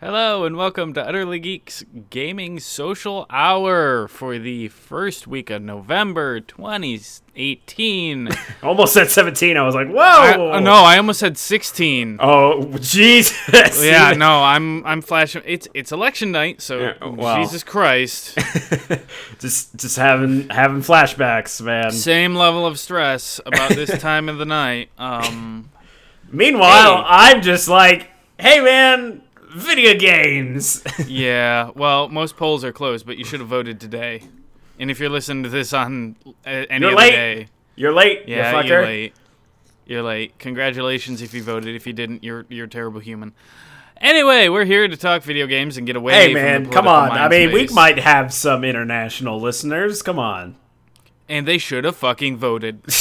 Hello and welcome to Utterly Geeks Gaming Social Hour for the first week of November 2018. Almost said 17. I was like, whoa. I, oh, no, I almost said 16. Oh, Jesus. yeah, no, I'm I'm flashing. It's it's election night, so Yeah, well. Jesus Christ, just just having having flashbacks, man. same level of stress about this time of the night. Um, Meanwhile, Hey. I'm just like, hey, man, video games. yeah, well, most polls are closed, but you should have voted today. And if you're listening to this on uh, any You're other late. day, You're late, Yeah, you you're late. You're late. Congratulations if you voted. If you didn't, you're you're a terrible human. Anyway, we're here to talk video games and get away. Hey, from the man, come on. I mean, we might have some international listeners. Come on. And they should have fucking voted.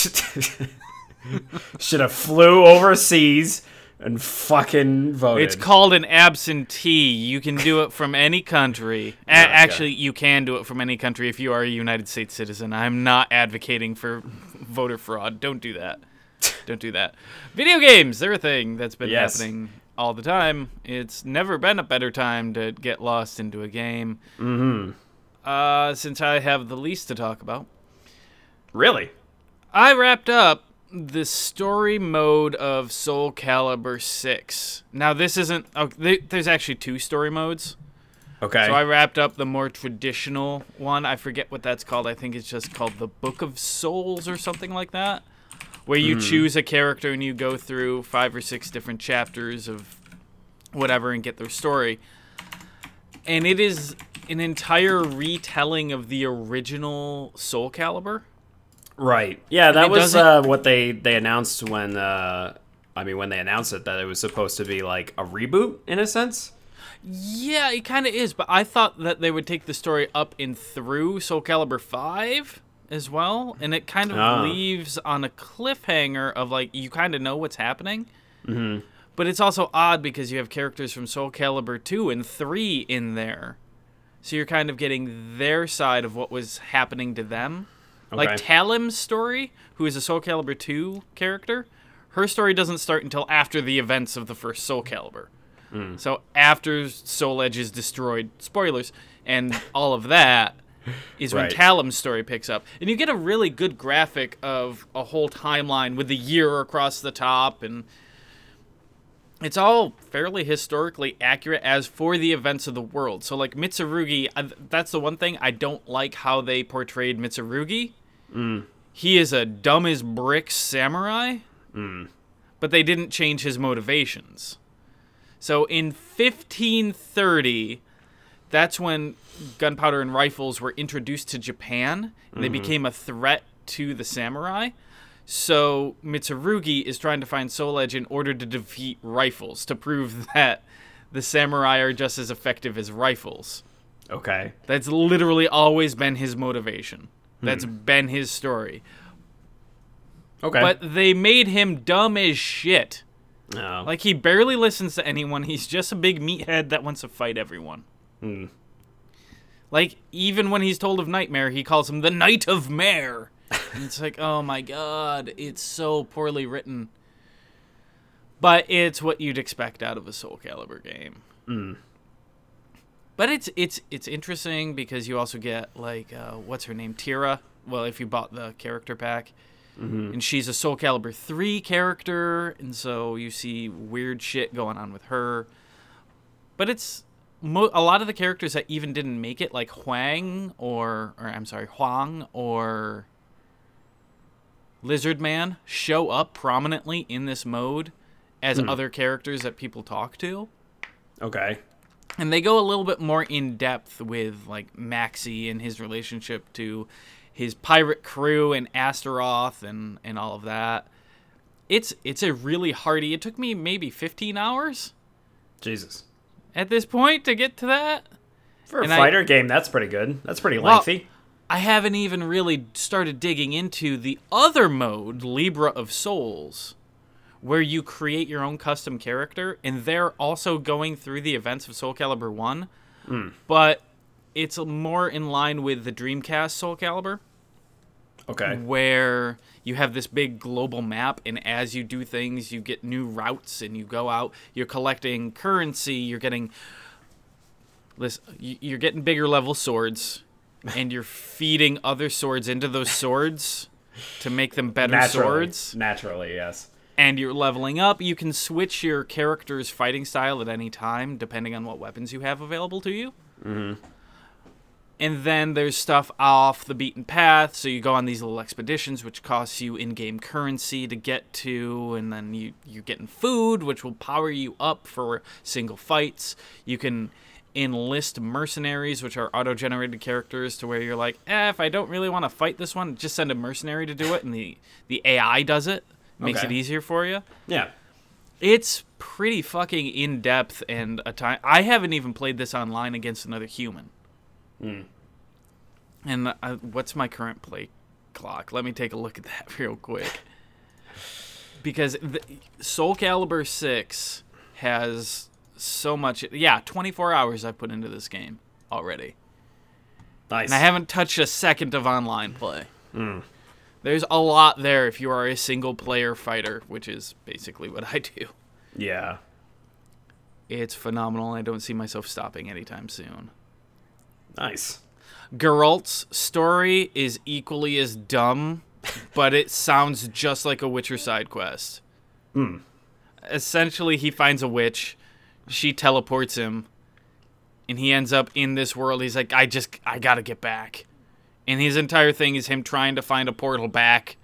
Should have flew overseas and fucking voted. It's called an absentee. You can do it from any country. A- Okay. Actually, you can do it from any country if you are a United States citizen. I'm not advocating for voter fraud. Don't do that. Don't do that. Video games, they're a thing that's been Yes. happening all the time. It's never been a better time to get lost into a game. Mm-hmm. Uh, since I have the least to talk about. Really? I wrapped up the story mode of Soul Calibur 6. Now, this isn't. Oh, th- there's actually two story modes. Okay. So I wrapped up the more traditional one. I forget what that's called. I think it's just called the Book of Souls or something like that. Where you hmm. choose a character and you go through five or six different chapters of whatever and get their story. And it is an entire retelling of the original Soul Calibur. Right. Yeah, that was uh, what they they announced when uh, I mean when they announced it that it was supposed to be like a reboot in a sense. Yeah, it kind of is, but I thought that they would take the story up and through Soul Calibur 5 as well, and it kind of Ah. leaves on a cliffhanger of like you kind of know what's happening. Mm-hmm. But it's also odd because you have characters from Soul Calibur 2 and 3 in there. So you're kind of getting their side of what was happening to them. Like Talim's story, who is a Soul Calibur 2 character, her story doesn't start until after the events of the first Soul Calibur. Hmm. So after Soul Edge is destroyed, spoilers, and all of that is when Talim's story picks up. And you get a really good graphic of a whole timeline with the year across the top and it's all fairly historically accurate as for the events of the world. So like Mitsurugi, that's the one thing I don't like how they portrayed Mitsurugi. He is a dumb as bricks samurai, but they didn't change his motivations. So in 1530, that's when gunpowder and rifles were introduced to Japan, and they mm-hmm. became a threat to the samurai. So Mitsurugi is trying to find Soul Edge in order to defeat rifles to prove that the samurai are just as effective as rifles. Okay. That's literally always been his motivation. That's been his story. Okay. But they made him dumb as shit. no. Like he barely listens to anyone. He's just a big meathead that wants to fight everyone. Hmm. Like even when he's told of Nightmare, he calls him the Knight of Mare. and it's like, oh my god, it's so poorly written. But it's what you'd expect out of a Soul Calibur game. Hmm. But it's it's it's interesting because you also get like uh, what's her name Tira. Well, if you bought the character pack, and she's a Soul Calibur 3 character, and so you see weird shit going on with her. But it's mo- a lot of the characters that even didn't make it, like Hwang or, or I'm sorry, Hwang or Lizard Man, show up prominently in this mode as other characters that people talk to okay. And they go a little bit more in depth with like Maxi and his relationship to his pirate crew and Astaroth and and all of that. It's it's a really hardy. It took me maybe 15 hours Jesus. at this point to get to that. For a And I- fighter game, that's pretty good. That's pretty Well- lengthy. I haven't even really started digging into the other mode, Libra of Souls, where you create your own custom character, and they're also going through the events of Soul Calibur 1. Hmm. But it's more in line with the Dreamcast Soul Calibur, Okay. where you have this big global map, and as you do things, you get new routes and you go out. You're collecting currency, you're getting listen, you're getting bigger level swords, and you're feeding other swords into those swords to make them better Naturally. swords. Naturally, yes. And you're leveling up. You can switch your character's fighting style at any time, depending on what weapons you have available to you. Mm-hmm. And then there's stuff off the beaten path. So you go on these little expeditions, which costs you in-game currency to get to, and then you you're getting food, which will power you up for single fights. You can enlist mercenaries, which are auto-generated characters, to where you're like, eh, if I don't really want to fight this one, just send a mercenary to do it, and the the AI does it, makes Okay. it easier for you. Yeah. It's pretty fucking in depth and a time. I haven't even played this online against another human. And uh, what's my current play clock? Let me take a look at that real quick. Because the, Soul Calibur 6 has so much. Yeah, 24 hours I've put into this game already. Nice. And I haven't touched a second of online play. There's a lot there if you are a single player fighter, which is basically what I do. yeah. It's phenomenal. I don't see myself stopping anytime soon. Nice. Geralt's story is equally as dumb, but it sounds just like a Witcher side quest. Hmm. Essentially, he finds a witch, she teleports him, and he ends up in this world. He's like, I just, I gotta get back. And his entire thing is him trying to find a portal back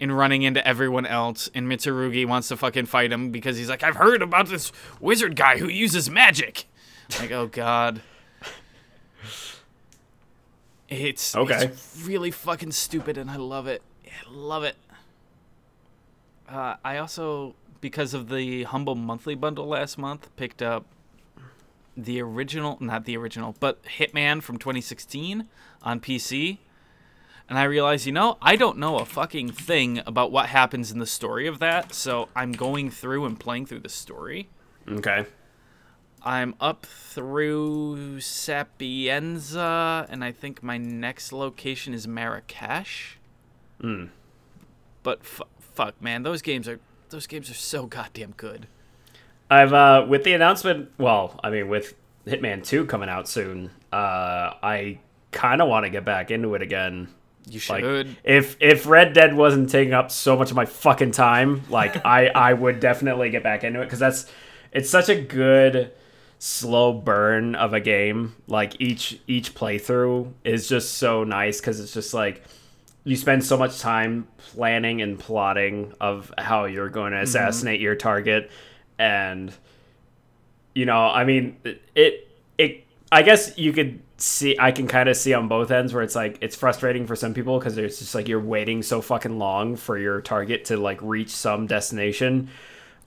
and running into everyone else. And Mitsurugi wants to fucking fight him because he's like, I've heard about this wizard guy who uses magic. Like, oh god. It's Okay. it's really fucking stupid, and I love it. I love it. Uh, I also, because of the humble monthly bundle last month, picked up the original, not the original, but Hitman from 2016 on PC. And I realized, you know, I don't know a fucking thing about what happens in the story of that, so I'm going through and playing through the story. Okay. I'm up through Sapienza, and I think my next location is Marrakesh. Hmm. But f- fuck, man, those games are those games are so goddamn good. I've uh with the announcement, well, I mean with Hitman 2 coming out soon, uh I kind of want to get back into it again. You Like should. if if Red Dead wasn't taking up so much of my fucking time, like I I would definitely get back into it cuz that's it's such a good slow burn of a game. Like each each playthrough is just so nice cuz it's just like you spend so much time planning and plotting of how you're going to assassinate your target and you know i mean it it i guess you could see i can kind of see on both ends where it's like it's frustrating for some people because it's just like you're waiting so fucking long for your target to like reach some destination.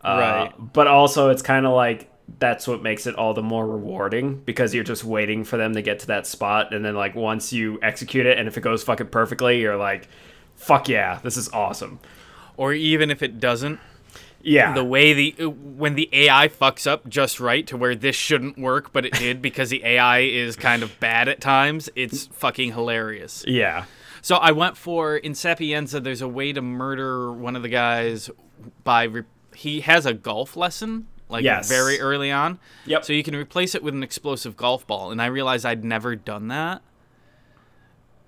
Uh, Right. but also it's kind of like that's what makes it all the more rewarding because you're just waiting for them to get to that spot. And then like once you execute it and if it goes fucking perfectly you're like fuck yeah this is awesome. Or even if it doesn't, yeah the way the uh, when the AI fucks up just right to where this shouldn't work, but it did because the AI is kind of bad at times, it's fucking hilarious. yeah So I went for in Sapienza. There's a way to murder one of the guys by re- he has a golf lesson like Yes. very early on. Yep. So you can replace it with an explosive golf ball, and I realized I'd never done that.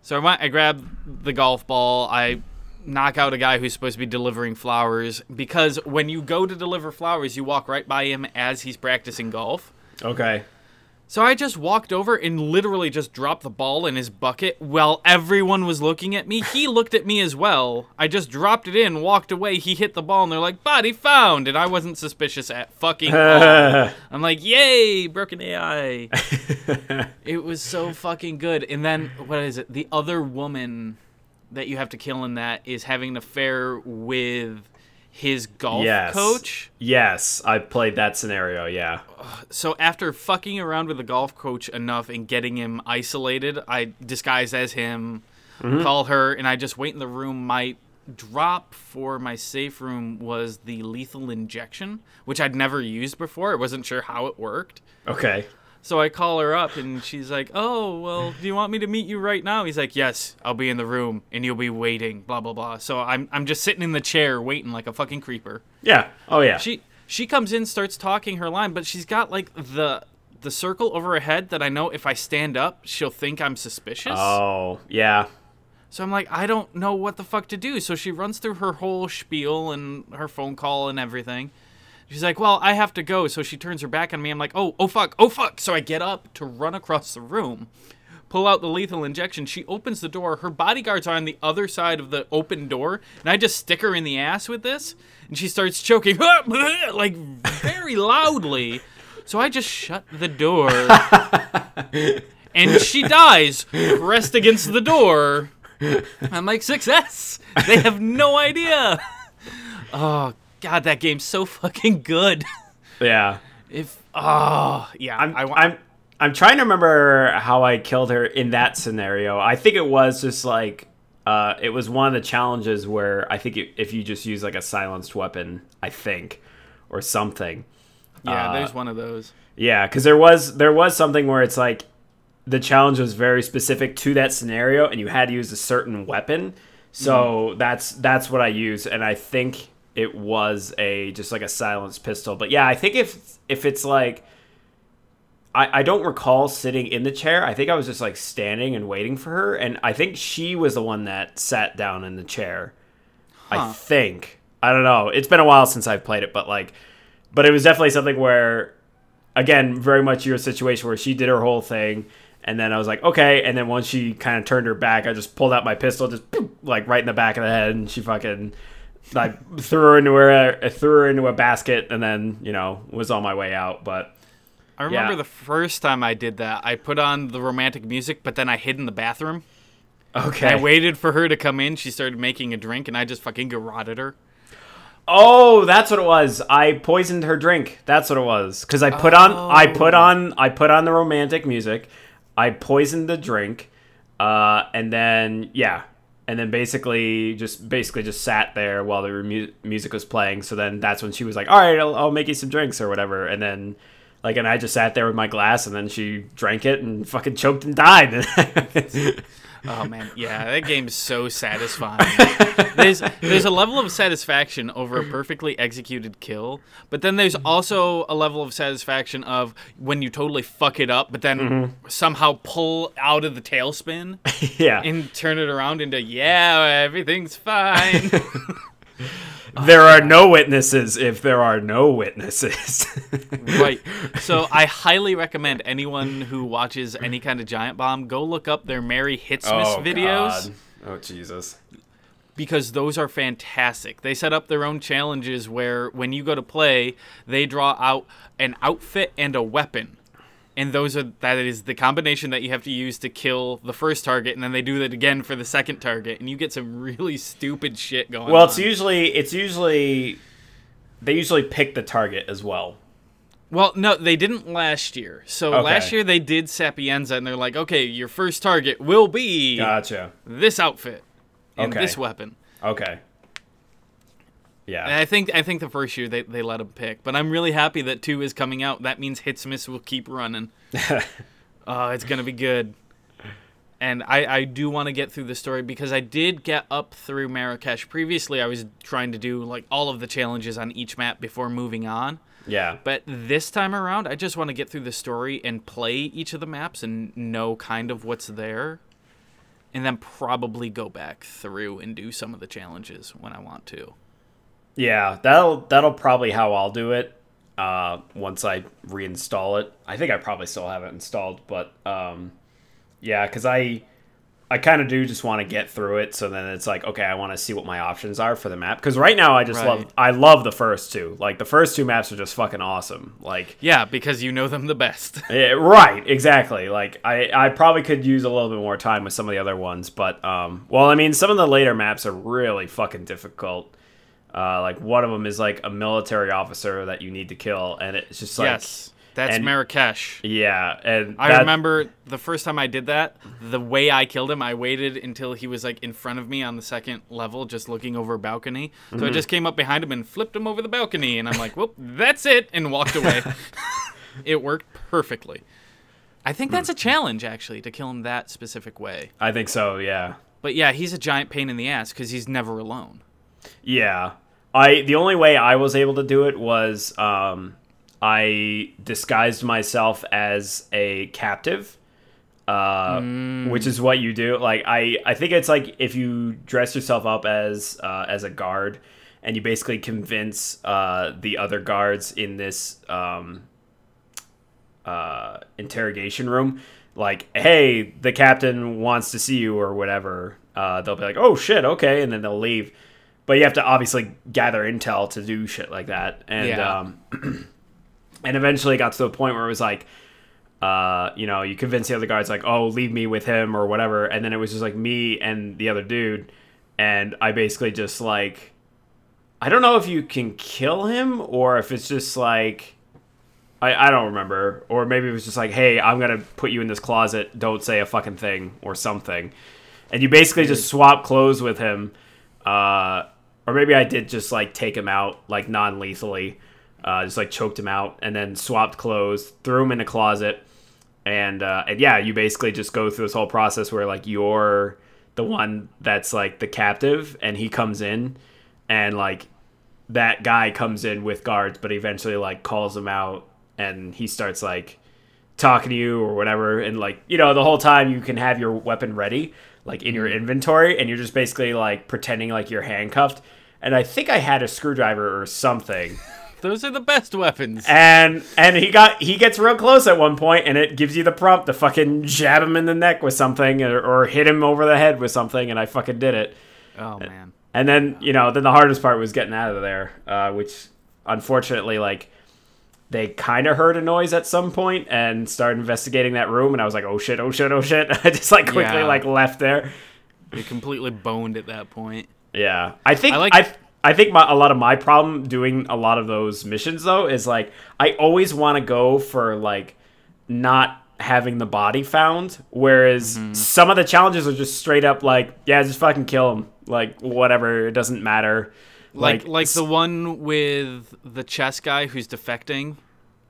So I went. I grabbed the golf ball. I knock out a guy who's supposed to be delivering flowers because when you go to deliver flowers, you walk right by him as he's practicing golf. okay So I just walked over and literally just dropped the ball in his bucket while everyone was looking at me. He looked at me as well. I just dropped it in, walked away. He hit the ball, and they're like, "Body found," and I wasn't suspicious at fucking all. I'm like, "Yay, broken AI!" it was so fucking good. And then what is it? The other woman that you have to kill in that is having an affair with his golf yes coach. yes i played that scenario yeah So after fucking around with the golf coach enough and getting him isolated, I disguise as him, mm-hmm. call her, and I just wait in the room. My drop for my safe room was the lethal injection, which I'd never used before. I wasn't sure how it worked. okay So I call her up and she's like, "Oh, well, do you want me to meet you right now?" He's like, "Yes, I'll be in the room and you'll be waiting." Blah blah blah. So I'm I'm just sitting in the chair waiting like a fucking creeper yeah oh yeah she she comes in starts talking her line but she's got like the the circle over her head that I know if I stand up, she'll think I'm suspicious. Oh, yeah. So I'm like, I don't know what the fuck to do. So she runs through her whole spiel and her phone call and everything. She's like, "Well, I have to go." So she turns her back on me. I'm like, "Oh, oh fuck, oh fuck!" So I get up to run across the room, pull out the lethal injection. She opens the door. Her bodyguards are on the other side of the open door, and I just stick her in the ass with this, and she starts choking like very loudly. So I just shut the door, and she dies pressed against the door. I'm like, success. They have no idea. Oh God, that game's so fucking good. Yeah. If oh yeah, I'm, I am I'm trying to remember how I killed her in that scenario. I think it was just like uh, it was one of the challenges where I think it, if you just use like a silenced weapon, I think, or something. yeah, uh, there's one of those. Yeah, because there was there was something where it's like the challenge was very specific to that scenario, and you had to use a certain weapon. So that's that's what I use, and I think it was a just like a silenced pistol. But yeah, I think if if it's like I, I don't recall sitting in the chair. I think I was just like standing and waiting for her, and I think she was the one that sat down in the chair. I think. I don't know. It's been a while since I've played it, but like, but it was definitely something where, again, very much your situation where she did her whole thing, and then I was like, okay, and then once she kind of turned her back, I just pulled out my pistol, just boop, like right in the back of the head, and she fucking like threw her into her threw her into a basket, and then you know was on my way out. But I remember yeah. the first time I did that. I put on the romantic music, but then I hid in the bathroom. okay, I waited for her to come in. She started making a drink, and I just fucking garroted her. Oh, that's what it was. I poisoned her drink. That's what it was. Because I put on, I put Oh. on, I put on the romantic music. I poisoned the drink, uh, and then yeah, and then basically just basically just sat there while the mu- music was playing. So then that's when she was like, "All right, I'll, I'll make you some drinks or whatever." And then like, and I just sat there with my glass, and then she drank it and fucking choked and died. Oh man, yeah, that game is so satisfying. there's there's a level of satisfaction over a perfectly executed kill, but then there's also a level of satisfaction of when you totally fuck it up, but then mm-hmm. somehow pull out of the tailspin yeah, and turn it around into yeah, everything's fine. there are no witnesses if there are no witnesses. right. So I highly recommend anyone who watches any kind of giant bomb go look up their Mary Hitsmith oh, videos. God. Oh Jesus. Because those are fantastic. They set up their own challenges where when you go to play, they draw out an outfit and a weapon. And those are that is the combination that you have to use to kill the first target, and then they do that again for the second target, and you get some really stupid shit going Well, on. it's usually it's usually they usually pick the target as well. well, no, they didn't last year. So Okay. last year they did Sapienza, and they're like, okay, your first target will be Gotcha. this outfit and Okay. this weapon. Okay. And Yeah. I think I think the first year they, they let him pick, but I'm really happy that two is coming out. That means Hitsmith will keep running. Oh, it's gonna be good. And I, I do want to get through the story because I did get up through Marrakesh. Previously, I was trying to do like all of the challenges on each map before moving on. yeah. But this time around, I just want to get through the story and play each of the maps and know kind of what's there. And then probably go back through and do some of the challenges when I want to. Yeah. That'll that'll probably how I'll do it. Uh, once I reinstall it, I think I probably still have it installed, but um, yeah, because I I kind of do just want to get through it. So then it's like, okay, I want to see what my options are for the map. Because right now, I just Right. love I love the first two. Like the first two maps are just fucking awesome. Like Yeah, because you know them the best. Yeah, right, exactly. Like I, I probably could use a little bit more time with some of the other ones, but um, well, I mean, some of the later maps are really fucking difficult. Uh, like one of them is like a military officer that you need to kill, and it's just like yes, that's and- Marrakesh. yeah, and I remember the first time I did that, the way I killed him, I waited until he was like in front of me on the second level, just looking over a balcony. So Mm-hmm. I just came up behind him and flipped him over the balcony, and I'm like, "Well, that's it," and walked away. it worked perfectly. I think that's a challenge actually to kill him that specific way. I think so. Yeah, But yeah, he's a giant pain in the ass because he's never alone. yeah. I the only way I was able to do it was um, I disguised myself as a captive, uh, which is what you do. Like I, I think it's like if you dress yourself up as uh, as a guard, and you basically convince uh, the other guards in this um, uh, interrogation room, like, hey, the captain wants to see you or whatever. Uh, they'll be like, oh shit, okay, and then they'll leave. But you have to obviously gather intel to do shit like that, and Yeah. um, and eventually it got to the point where it was like uh, you know, you convince the other guards like, oh, leave me with him or whatever, and then it was just like me and the other dude, and I basically just like, I don't know if you can kill him or if it's just like, I I don't remember, or maybe it was just like, hey, I'm gonna put you in this closet, don't say a fucking thing or something, and you basically just swap clothes with him, uh, or maybe I did just like take him out like non-lethally uh, just like choked him out and then swapped clothes, threw him in a closet, and uh, and yeah, you basically just go through this whole process where like you're the one that's like the captive, and he comes in, and like that guy comes in with guards, but eventually like calls him out, and he starts like talking to you or whatever, and like you know the whole time you can have your weapon ready like in your inventory, and you're just basically like pretending like you're handcuffed. And I think I had a screwdriver or something Those are the best weapons. and and he got he gets real close at one point and it gives you the prompt to fucking jab him in the neck with something or, or hit him over the head with something and i fucking did it Oh man. and then you know then the hardest part was getting out of there uh, which unfortunately like they kind of heard a noise at some point and started investigating that room and i was like oh shit oh shit oh shit i just like quickly Yeah. like left there You're completely boned at that point. Yeah, I think I I like- I, think my, a lot of my problem doing a lot of those missions though is like I always want to go for like not having the body found, whereas Mm-hmm. some of the challenges are just straight up like yeah, just fucking kill him, like whatever, it doesn't matter. Like like the one with the chess guy who's defecting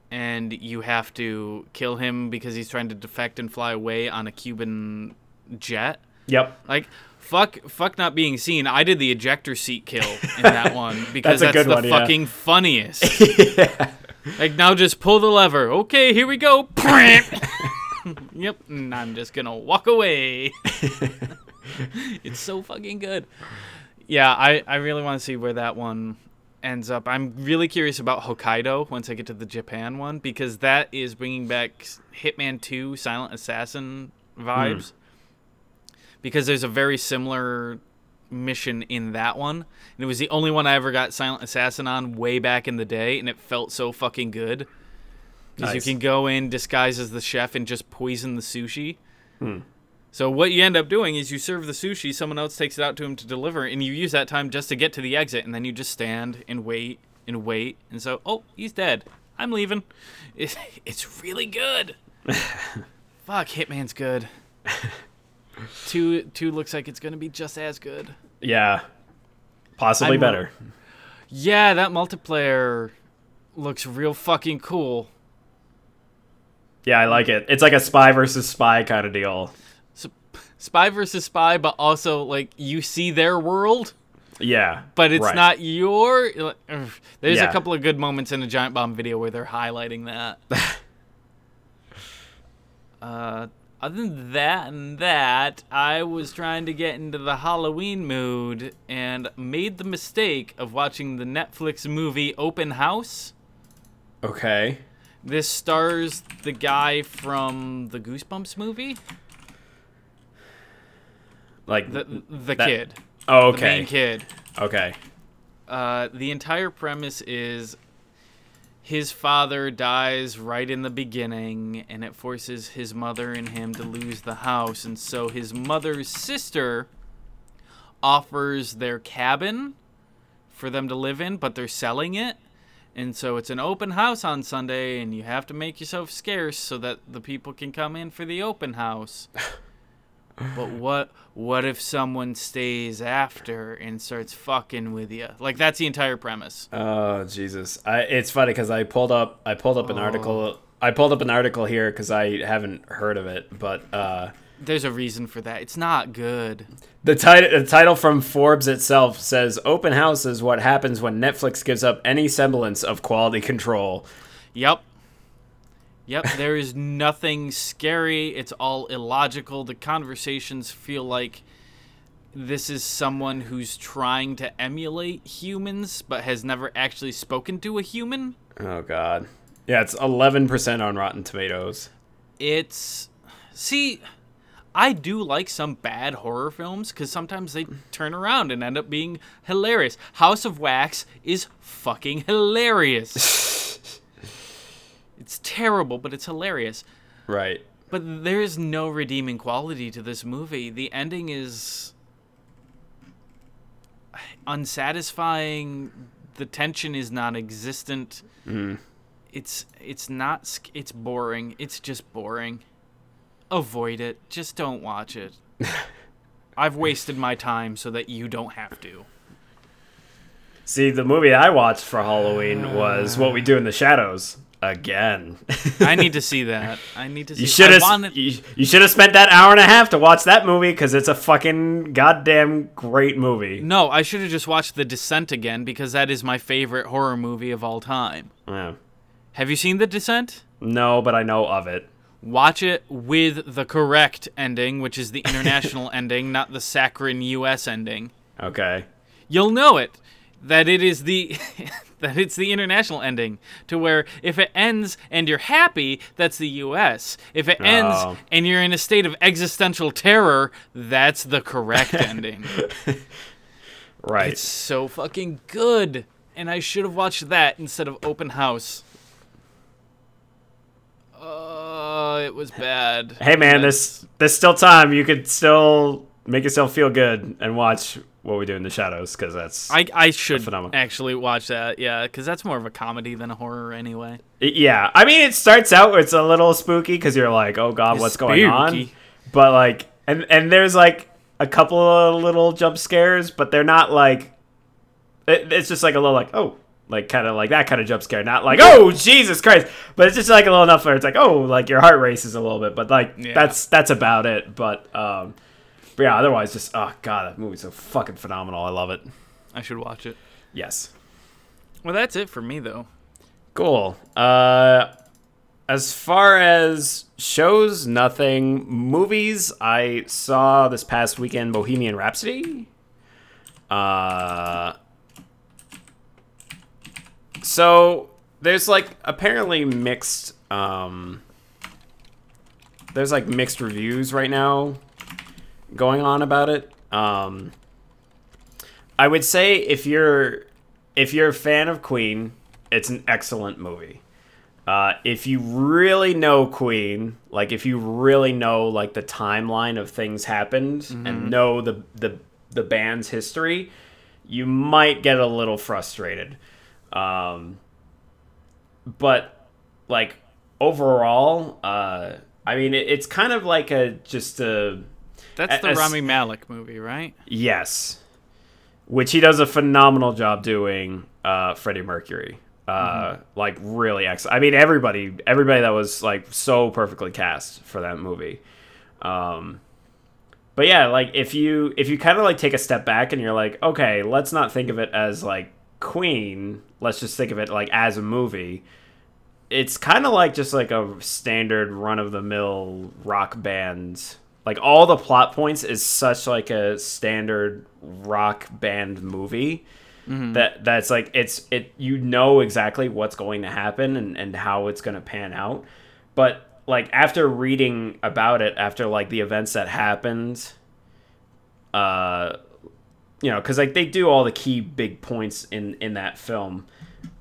and you have to kill him because he's trying to defect and fly away on a Cuban jet. Yep. Like fuck fuck not being seen. I did the ejector seat kill in that one because That's that's, the one, yeah. fucking funniest. Like now just pull the lever. Okay, here we go. yep, and I'm just gonna walk away. it's so fucking good. Yeah, I, I really want to see where that one ends up. I'm really curious about Hokkaido once I get to the Japan one because that is bringing back Hitman 2 Silent Assassin vibes. Because there's a very similar mission in that one. And it was the only one I ever got Silent Assassin on way back in the day, and it felt so fucking good. Because Nice. you can go in disguised as the chef and just poison the sushi. Hmm. So what you end up doing is you serve the sushi, someone else takes it out to him to deliver, and you use that time just to get to the exit, and then you just stand and wait and wait, and so oh he's dead, I'm leaving. It's, it's really good. Fuck, Hitman's good. two two looks like it's gonna be just as good. Yeah. Possibly I'm- better. Yeah, that multiplayer looks real fucking cool. Yeah, I like it. It's like a spy versus spy kind of deal. So, spy versus spy, but also like you see their world. Yeah. but it's right. not your. There's Yeah. a couple of good moments in a giant bomb video where they're highlighting that. uh, other than that and that, I was trying to get into the Halloween mood and made the mistake of watching the Netflix movie Open House. Okay. This stars the guy from the Goosebumps movie, Like the the That- kid, Oh, the okay. main kid. Okay. Uh, the entire premise is his father dies right in the beginning, and it forces his mother and him to lose the house. And so his mother's sister offers their cabin for them to live in, but they're selling it. And so it's an open house on Sunday, and you have to make yourself scarce so that the people can come in for the open house. But what what if someone stays after and starts fucking with you? Like that's the entire premise. Oh Jesus! I, it's funny because I pulled up I pulled up an Oh. article I pulled up an article here because I haven't heard of it, but uh, There's a reason for that. It's not good. the title the title from Forbes itself says "Open House is what happens when Netflix gives up any semblance of quality control." Yep. Yep, there is nothing scary. It's all illogical. The conversations feel like this is someone who's trying to emulate humans but has never actually spoken to a human. Oh god. Yeah, it's 11% on Rotten Tomatoes. It's see, I do like some bad horror films because sometimes they turn around and end up being hilarious. House of Wax is fucking hilarious. it's terrible, but it's hilarious. Right. But there is no redeeming quality to this movie. The ending is unsatisfying. The tension is non-existent. Mm-hmm. It's it's not it's boring. It's just boring. Avoid it. Just don't watch it. I've wasted my time so that you don't have to. See, the movie I watched for Halloween was What We Do in the Shadows again. I need to see that. I need to see. You should have wanted- you, you should have spent that hour and a half to watch that movie because it's a fucking goddamn great movie. No, I should have just watched The Descent again because that is my favorite horror movie of all time. Yeah. Have you seen The Descent? No, but I know of it. Watch it with the correct ending, which is the international ending, not the saccharine US ending. Okay. You'll know it that it is the that it's the international ending to where if it ends and you're happy, that's the US. If it ends Oh. and you're in a state of existential terror, that's the correct ending. Right. It's so fucking good. And I should have watched that instead of Open House. Uh, it was bad. hey man, there's there's still time. You could still make yourself feel good and watch What We Do in the Shadows because that's I, I should actually watch that, yeah, because that's more of a comedy than a horror anyway. Yeah, I mean, it starts out it's a little spooky because you're like, "Oh God, what's going on?" But like, and and there's like a couple of little jump scares, but they're not like. It, it's just like a little like, oh, like kind of like that kind of jump scare, not like, oh Jesus Christ, but it's just like a little enough where it's like, oh, like your heart races a little bit, but like Yeah. that's that's about it. But um, but yeah, otherwise, just oh God, that movie's so fucking phenomenal. I love it. I should watch it. Yes. Well, that's it for me, though. Cool. Uh, as far as shows, nothing. Movies, I saw this past weekend Bohemian Rhapsody. Uh, so there's like apparently mixed. Um, there's like mixed reviews right now going on about it. Um, I would say if you're if you're a fan of Queen, it's an excellent movie. Uh, if you really know Queen, like if you really know like the timeline of things happened and know the the the band's history, you might get a little frustrated. Um, but like overall, uh, I mean, it, it's kind of like a just a That's the As- Rami Malek movie, right? Yes. Which he does a phenomenal job doing, uh, Freddie Mercury. Uh, like really excellent. I mean, everybody, everybody that was like so perfectly cast for that movie. Um, but yeah, like if you if you kind of like take a step back and you're like, okay, let's not think of it as like Queen. Let's just think of it like as a movie. It's kind of like just like a standard run of the mill rock band. Like all the plot points is such like a standard rock band movie that that's like it's it you know exactly what's going to happen and, and how it's going to pan out. But like after reading about it after like the events that happened uh you know because like they do all the key big points in in that film.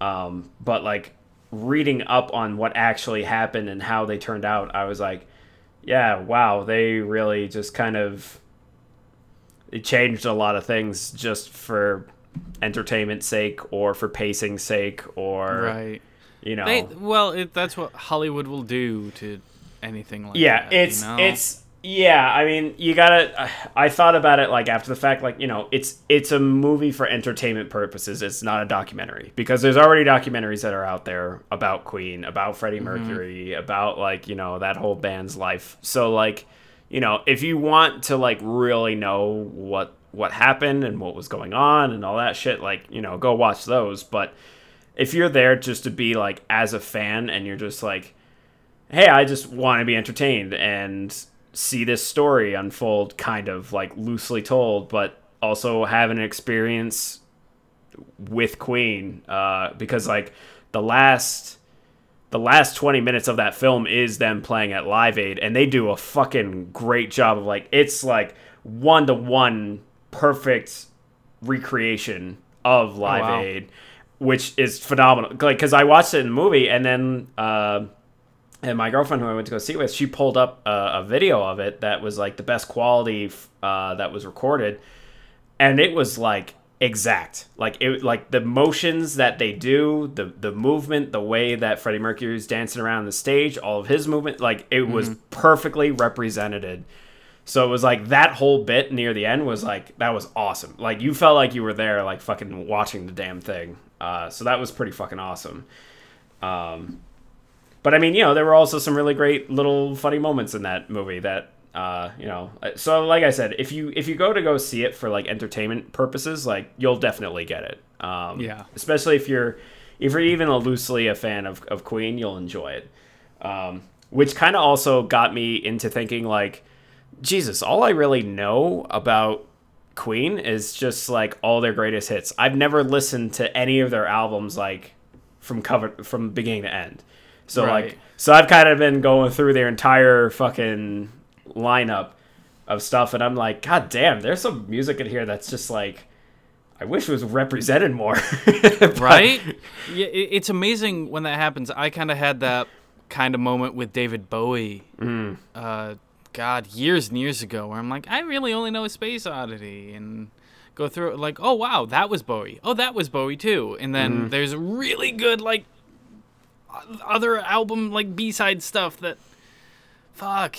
Um but like reading up on what actually happened and how they turned out i was like yeah wow they really just kind of it changed a lot of things just for entertainment sake or for pacing sake or Right. you know They, well, it, that's what Hollywood will do to anything like yeah that. Yeah, it's you know? it's yeah i mean you gotta i thought about it like after the fact like you know it's it's a movie for entertainment purposes. It's not a documentary because there's already documentaries that are out there about queen about freddie Mm-hmm. mercury about like you know that whole band's life. So like you know if you want to like really know what what happened and what was going on and all that shit like you know go watch those. But if you're there just to be like as a fan and you're just like, hey, I just want to be entertained and see this story unfold, kind of like loosely told, but also have an experience with Queen, uh, because like the last the last 20 minutes of that film is them playing at Live Aid and they do a fucking great job of like it's like one to one perfect recreation of Live wow. Aid which is phenomenal like cuz I watched it in the movie and then uh, and my girlfriend who I went to go see with she pulled up a, a video of it that was like the best quality uh, that was recorded. And it was like exact. Like it like the motions that they do the the movement the way that freddie mercury's dancing around the stage all of his movement like it was perfectly represented. So it was like that whole bit near the end was like that was awesome. Like you felt like you were there like fucking watching the damn thing. Uh, so that was pretty fucking awesome. Um, but i mean you know there were also some really great little funny moments in that movie that uh, you know so like i said if you if you go to go see it for like entertainment purposes like you'll definitely get it. Um, Yeah. especially if you're if you're even a loosely a fan of, of queen you'll enjoy it. Um, which kind of also got me into thinking like jesus all i really know about queen is just like all their greatest hits. I've never listened to any of their albums like from cover from beginning to end so Right. like so i've kind of been going through their entire fucking lineup of stuff and i'm like god damn there's some music in here that's just like i wish it was represented more But- right? yeah, it's amazing when that happens. I kind of had that kind of moment with David Bowie. Mm. Uh, God, years and years ago, where I'm like, I really only know Space Oddity, and go through it like, oh wow, that was Bowie. Oh, that was Bowie too. And then Mm-hmm. there's really good like other album like B side stuff that, fuck,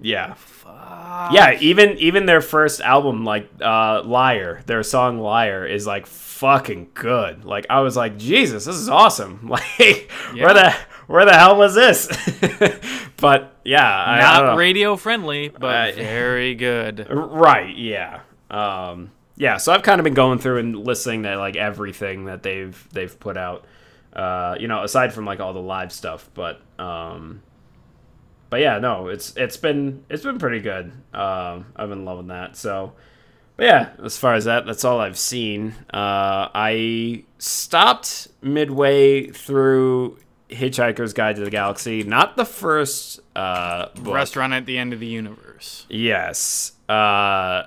yeah. Fuck. yeah even even their first album like uh liar their song liar is like fucking good. Like i was like jesus this is awesome. Like where the where the hell was this? But yeah I, I radio friendly, but Uh, very good. right yeah. Um yeah so i've kind of been going through and listening to like everything that they've they've put out uh you know aside from like all the live stuff but um but yeah no it's it's been it's been pretty good um i've been loving that so but yeah as far as that that's all i've seen uh i stopped midway through hitchhiker's guide to the galaxy not the first uh book. Restaurant at the end of the universe. Yes. Uh,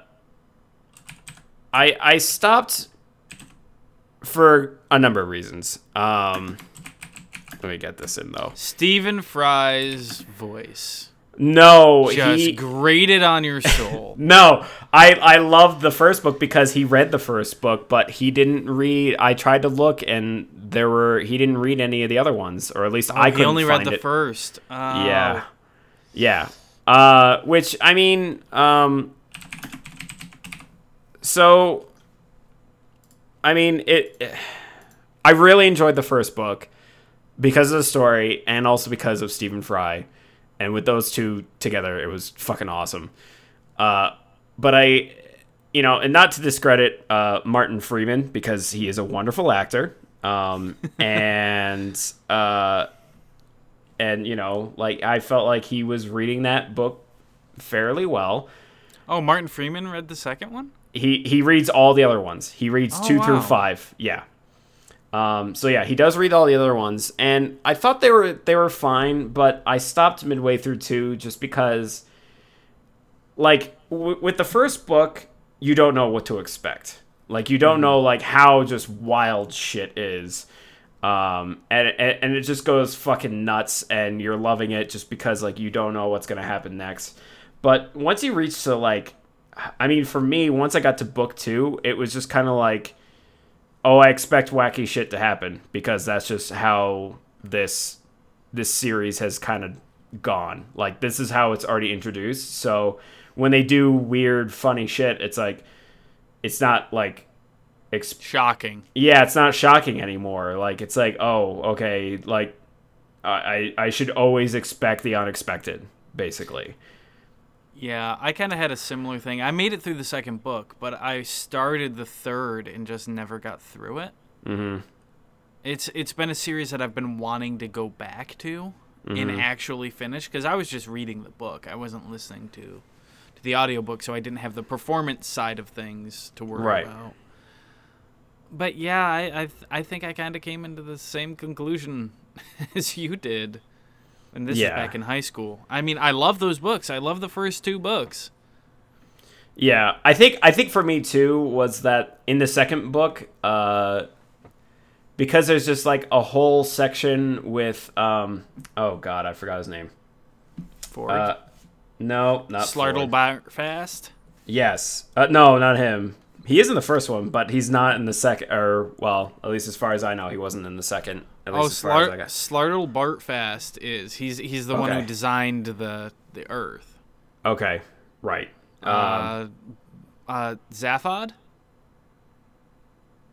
I I stopped for a number of reasons. Um, let me get this in though. Stephen Fry's voice No, just he, grated on your soul. no. I I loved the first book because he read the first book, but he didn't read. I tried to look, and there were he didn't read any of the other ones, or at least I Oh, he couldn't He only read the it. first. Oh. Yeah. Yeah. Uh, which I mean, um, so I mean it. I really enjoyed the first book because of the story and also because of Stephen Fry, and with those two together, it was fucking awesome. Uh, but I, you know, and not to discredit uh, Martin Freeman because he is a wonderful actor. Um, and uh, and you know, like I felt like he was reading that book fairly well. Oh, Martin Freeman read the second one. He he reads all the other ones. He reads Oh, two through five. Yeah. Um, so yeah, he does read all the other ones, and I thought they were they were fine, but I stopped midway through two just because, like, w- with the first book, you don't know what to expect. Like, you don't know like how just wild shit is, um, and, and and it just goes fucking nuts, and you're loving it just because like you don't know what's gonna happen next. But once you reach to like, I mean, for me, once I got to book two, it was just kind of like oh, I expect wacky shit to happen because that's just how this this series has kind of gone. Like this is how it's already introduced. So when they do weird, funny shit, it's like it's not like ex- Shocking. yeah, it's not shocking anymore. Like it's like oh, okay, like I I I should always expect the unexpected, basically. Yeah, I kind of had a similar thing. I made it through the second book, but I started the third and just never got through it. Mm-hmm. It's it's been a series that I've been wanting to go back to and Mm-hmm. actually finish because I was just reading the book. I wasn't listening to to the audiobook, so I didn't have the performance side of things to worry Right. about. But yeah, I I, th- I think I kind of came into the same conclusion as you did. And this Yeah. is back in high school. I mean, I love those books. I love the first two books. Yeah, I think I think for me too was that in the second book, uh, because there's just like a whole section with um, oh god, I forgot his name. Ford. Uh, no, not Slartle Ford. Fast. Yes, uh, no, not him. He is in the first one, but he's not in the second. Or well, at least as far as I know, he wasn't in the second. At Oh, least as far as I Slar- got. Slartibartfast is he's he's the one who designed the the Earth. Okay, right. Um, uh, uh, Zaphod,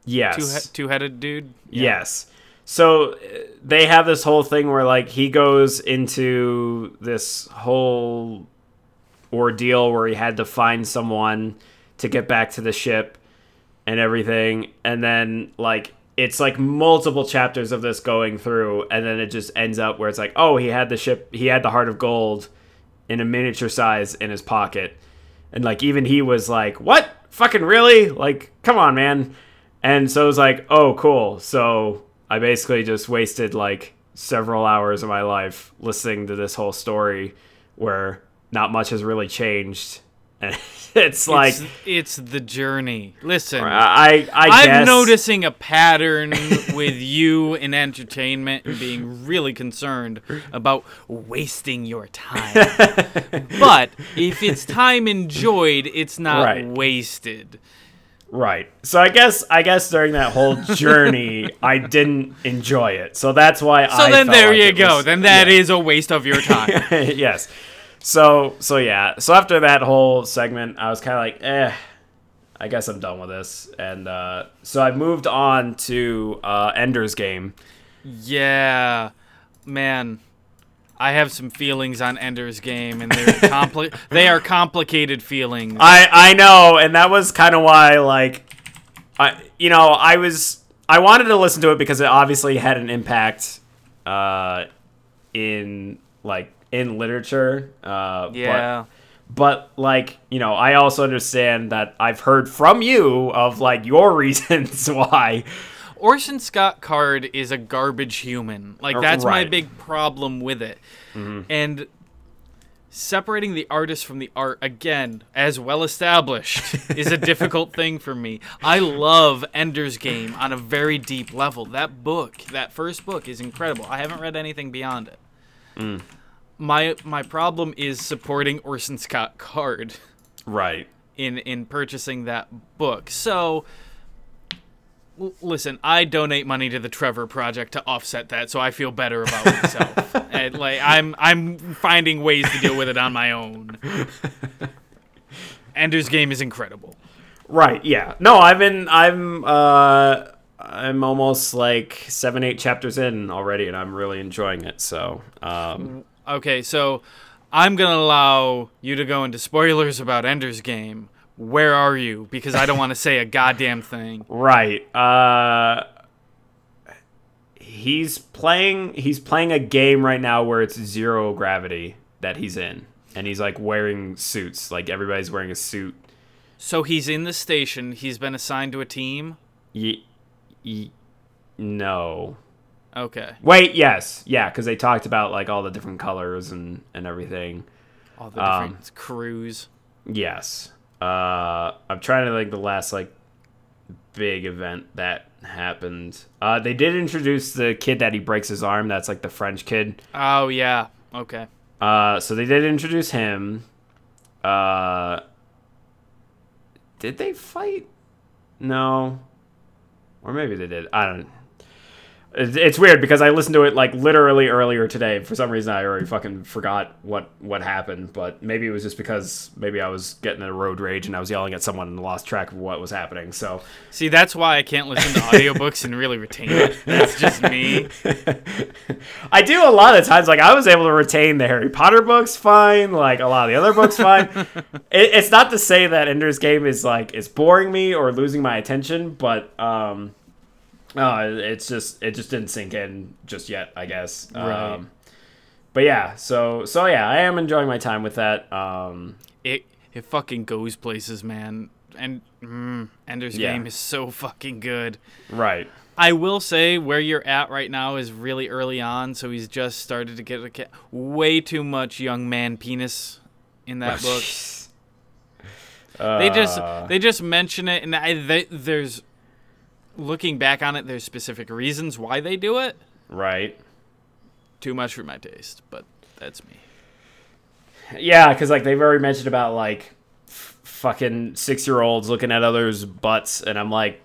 yes. two he- two headed dude. Yes. So uh, they have this whole thing where like he goes into this whole ordeal where he had to find someone to get back to the ship and everything. And then like it's like multiple chapters of this going through and then it just ends up where it's like oh he had the ship he had the heart of gold in a miniature size in his pocket. And like even he was like what? Fucking really? Like come on man. And so it was like oh cool. So i basically just wasted like several hours of my life listening to this whole story where not much has really changed it's like it's, the journey. Listen, i i I'm guess noticing a pattern with you in entertainment and being really concerned about wasting your time. but if it's time enjoyed, it's not Right. wasted. Right. So I guess I guess during that whole journey, I didn't enjoy it. So that's why So I. So then there like you go. was- then that yeah. is a waste of your time. yes. So so yeah. So after that whole segment, I was kind of like, eh, I guess I'm done with this. And uh, so I moved on to uh, Ender's Game. Yeah, man. I have some feelings on Ender's Game, and they're compli- they are complicated feelings. I I know, and that was kind of why like, I you know I was I wanted to listen to it because it obviously had an impact, uh, in like in literature. Uh, but- yeah. but like you know i also understand that i've heard from you of like your reasons why Orson Scott Card is a garbage human. Like that's my Right. Mm-hmm. big problem with it. And separating the artist from the art again, as well established, is a difficult thing for me. I love Ender's Game on a very deep level. That book, that first book is incredible. I haven't read anything beyond it. Mm. My my problem is supporting Orson Scott Card right in in purchasing that book. So l- listen, I donate money to the Trevor Project to offset that, so I feel better about myself. and like I'm I'm finding ways to deal with it on my own. Ender's Game is incredible. right yeah no i've been i'm uh i'm almost like seven eight chapters in already and i'm really enjoying it so um Okay, so I'm gonna allow you to go into spoilers about Ender's Game. Where are you? Because I don't want to say a goddamn thing. right uh he's playing he's playing a game right now where it's zero gravity that he's in and he's like wearing suits like everybody's wearing a suit So he's in the station. He's been assigned to a team. Ye- ye- no. Okay. Wait, yes, yeah, because they talked about like all the different colors and and everything. All the different crews. Yes. Uh, I'm trying to think the last like big event that happened. Uh, they did introduce the kid that he breaks his arm. That's like the French kid. Oh yeah. Okay. Uh, so they did introduce him. Uh, did they fight? No, or maybe they did. I don't. It's it's weird because I listened to it like literally earlier today. For some reason, I already fucking forgot what what happened. But maybe it was just because maybe I was getting a road rage and I was yelling at someone and lost track of what was happening. So See, that's why I can't listen to audiobooks and really retain it. That's just me. I do a lot of times. Like I was able to retain the Harry Potter books fine. Like a lot of the other books fine. it, it's not to say that Ender's Game is like it's boring me or losing my attention, but um, Oh, it's just it just didn't sink in just yet, I guess. Right. Um, but yeah, so so yeah, I am enjoying my time with that. Um, It it fucking goes places, man. And mm, Ender's Yeah. Game is so fucking good. right. I will say where you're at right now is really early on, so he's just started to get a ca- way too much young man penis in that book. They just Uh, they just mention it, and I, they, there's looking back on it, there's specific reasons why they do it. right. Too much for my taste, but that's me. Yeah, because like they've already mentioned about like f- fucking six year olds looking at others' butts, and I'm like,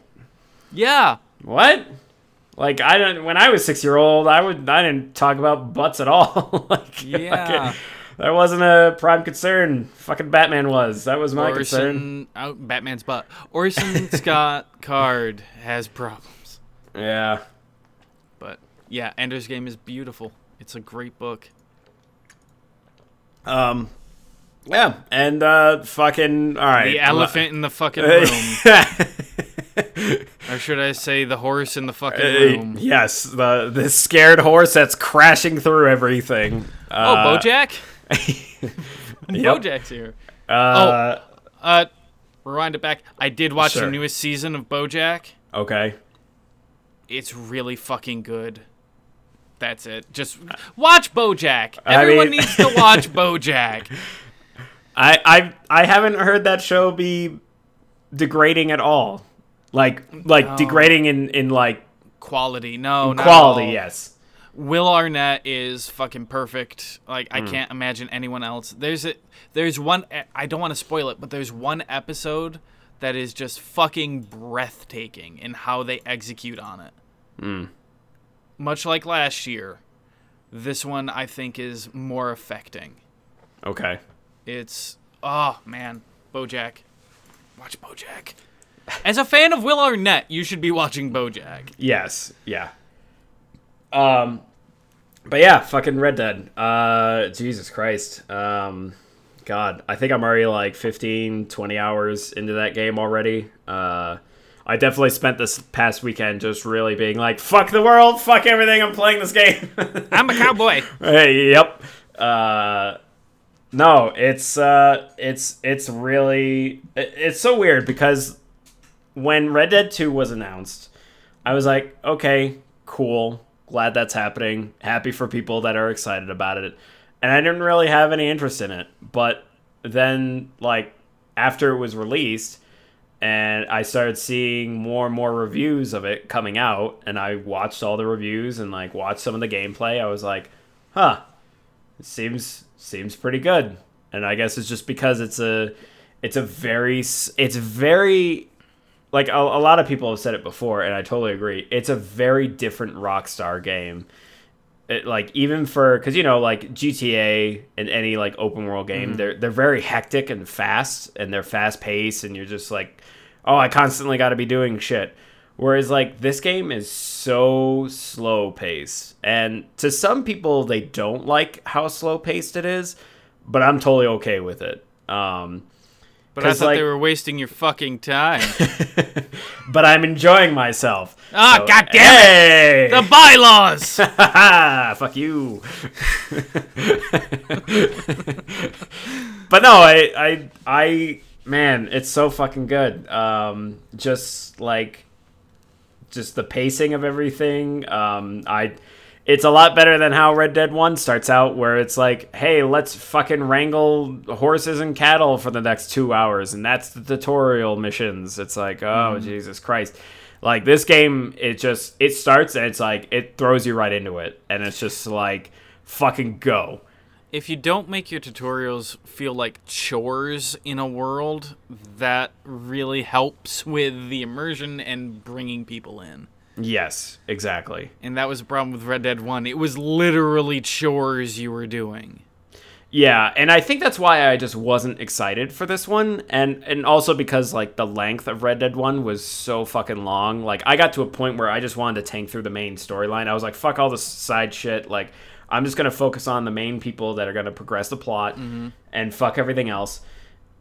Yeah, what? Like I don't. When I was six year old, I would I didn't talk about butts at all. like, Yeah. fucking- that wasn't a prime concern. Fucking Batman was. That was my concern. Oh, Batman's butt. Orson Scott Card has problems, Yeah. but yeah, Ender's Game is beautiful. It's a great book. Um. Yeah, and uh, fucking all right. The elephant in the fucking room, or should I say, the horse in the fucking Uh, room? yes, the the scared horse that's crashing through everything. Oh, Uh, BoJack. Yep. BoJack's here. Uh, Uh, rewind it back. I did watch Sure. the newest season of BoJack. okay. It's really fucking good. That's it. Just watch BoJack. I Everyone mean- needs to watch BoJack. I I I haven't heard that show be degrading at all. Like like No. degrading in in like Quality, no, quality. Yes. Will Arnett is fucking perfect. Like Hmm. I can't imagine anyone else. There's a there's one I don't want to spoil it, but there's one episode that is just fucking breathtaking in how they execute on it. Hmm. Much like last year, this one I think is more affecting. Okay. It's oh man, BoJack. Watch BoJack. As a fan of Will Arnett, you should be watching BoJack. Yes. Yeah. Um. But yeah, fucking Red Dead. Uh, Jesus Christ. Um, God, I think I'm already like 15, 20 hours into that game already. Uh, I definitely spent this past weekend just really being like, fuck the world, fuck everything, I'm playing this game. I'm a cowboy. Hey, yep. Uh, no, it's uh, it's it's really it's so weird because when Red Dead Two was announced, I was like, okay, cool, glad that's happening. Happy for people that are excited about it, and I didn't really have any interest in it. But then, like after it was released, and I started seeing more and more reviews of it coming out, and I watched all the reviews and like watched some of the gameplay. I was like, huh, it seems seems pretty good. And I guess it's just because it's a it's a very it's very like a, a lot of people have said it before, and I totally agree. It's a very different Rockstar game. It, like even for because you know like GTA and any like open world game, they're they're very hectic and fast, and they're fast paced, and you're just like, oh, I constantly got to be doing shit. Whereas like this game is so slow paced, and to some people they don't like how slow paced it is, but I'm totally okay with it. Um, But I thought like- they were wasting your fucking time. but I'm enjoying myself. Ah, So, God damn hey! the bylaws. Fuck you. but no, I, I, I, man, it's so fucking good. Um, just like, just the pacing of everything. Um, I, it's a lot better than how Red Dead One starts out, where it's like, hey, let's fucking wrangle horses and cattle for the next two hours, and that's the tutorial missions. It's like, oh mm-hmm. Jesus Christ. Like this game, it just it starts and it's like it throws you right into it, and it's just like fucking go. if you don't make your tutorials feel like chores in a world, that really helps with the immersion and bringing people in. Yes, exactly. And that was the problem with Red Dead 1. It was literally chores you were doing. Yeah, and I think that's why I just wasn't excited for this one, and and also because like the length of Red Dead One was so fucking long. Like I got to a point where I just wanted to tank through the main storyline. I was like, fuck all this side shit. Like I'm just gonna focus on the main people that are gonna progress the plot, mm-hmm. and fuck everything else.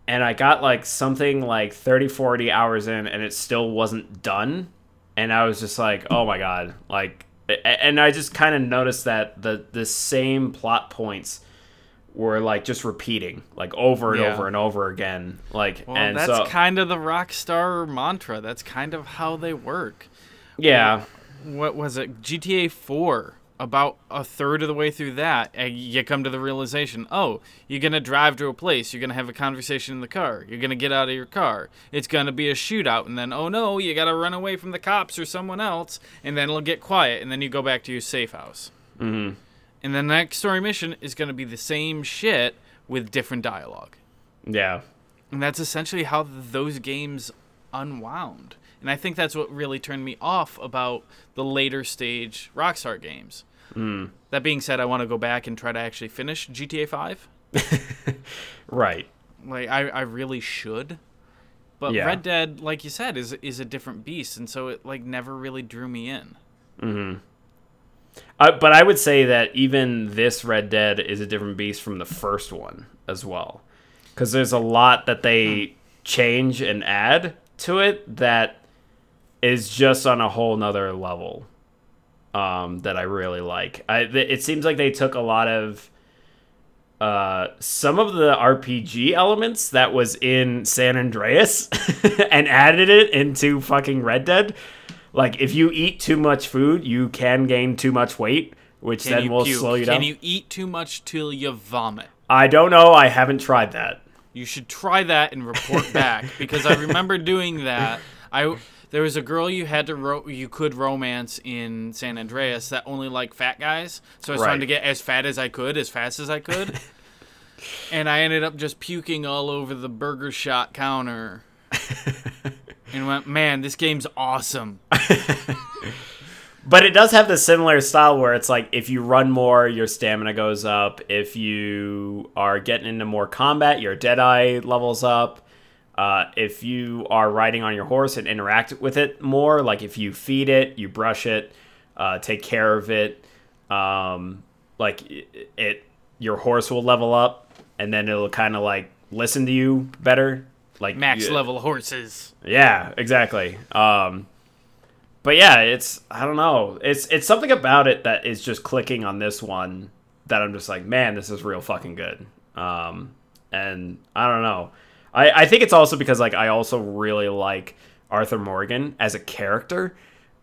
And I got like something like 30, 40 hours in, and it still wasn't done. And I was just like, oh my god, like, and I just kind of noticed that the the same plot points were like just repeating, like over and Yeah. over and over again, like, Well, and that's so kind of the Rockstar mantra. That's kind of how they work. yeah, What was it? GTA 4. About a third of the way through that, and you come to the realization: oh, you're gonna drive to a place. You're gonna have a conversation in the car. You're gonna get out of your car. It's gonna be a shootout, and then oh no, you gotta run away from the cops or someone else, and then it'll get quiet, and then you go back to your safe house. hmm And the next story mission is gonna be the same shit with different dialogue. yeah, And that's essentially how those games unwound. And I think that's what really turned me off about the later stage Rockstar games. mm. That being said, I want to go back and try to actually finish GTA 5. right, Like I, I really should. But Yeah. Red Dead, like you said, is is a different beast, and so it like never really drew me in. hmm Uh, but I would say that even this Red Dead is a different beast from the first one as well, because there's a lot that they change and add to it that is just on a whole nother level um, that I really like. I, it seems like they took a lot of uh, some of the RPG elements that was in San Andreas and added it into fucking Red Dead. Like if you eat too much food, you can gain too much weight, which Can then will puke? slow you down. Can you eat too much till you vomit? I don't know. I haven't tried that. You should try that and report back because I remember doing that. I there was a girl you had to ro- you could romance in San Andreas that only liked fat guys, so I was trying to get as fat as I could, as fast as I could, and I ended up just puking all over the burger shot counter. and went, man, this game's awesome. But it does have the similar style where it's like if you run more, your stamina goes up. If you are getting into more combat, your Deadeye levels up. Uh, if you are riding on your horse and interact with it more, like if you feed it, you brush it, uh, take care of it, um, like it, it, your horse will level up, and then it'll kind of like listen to you better. Like Max you- level horses. yeah, exactly. Um, but yeah, it's I don't know. It's it's something about it that is just clicking on this one that I'm just like, man, this is real fucking good. Um, and I don't know. I I think it's also because like I also really like Arthur Morgan as a character.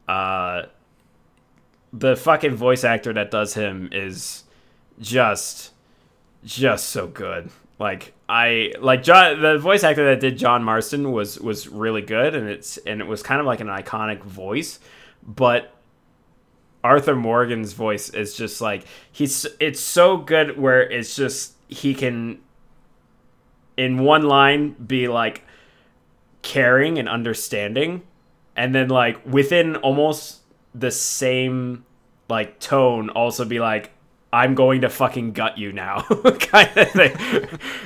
Uh, the fucking voice actor that does him is just just so good. Like I like John the voice actor that did John Marston was was really good and it's and it was kind of like an iconic voice, but Arthur Morgan's voice is just like he's it's so good where it's just he can in one line be like caring and understanding and then like within almost the same like tone also be like I'm going to fucking gut you now kind of thing.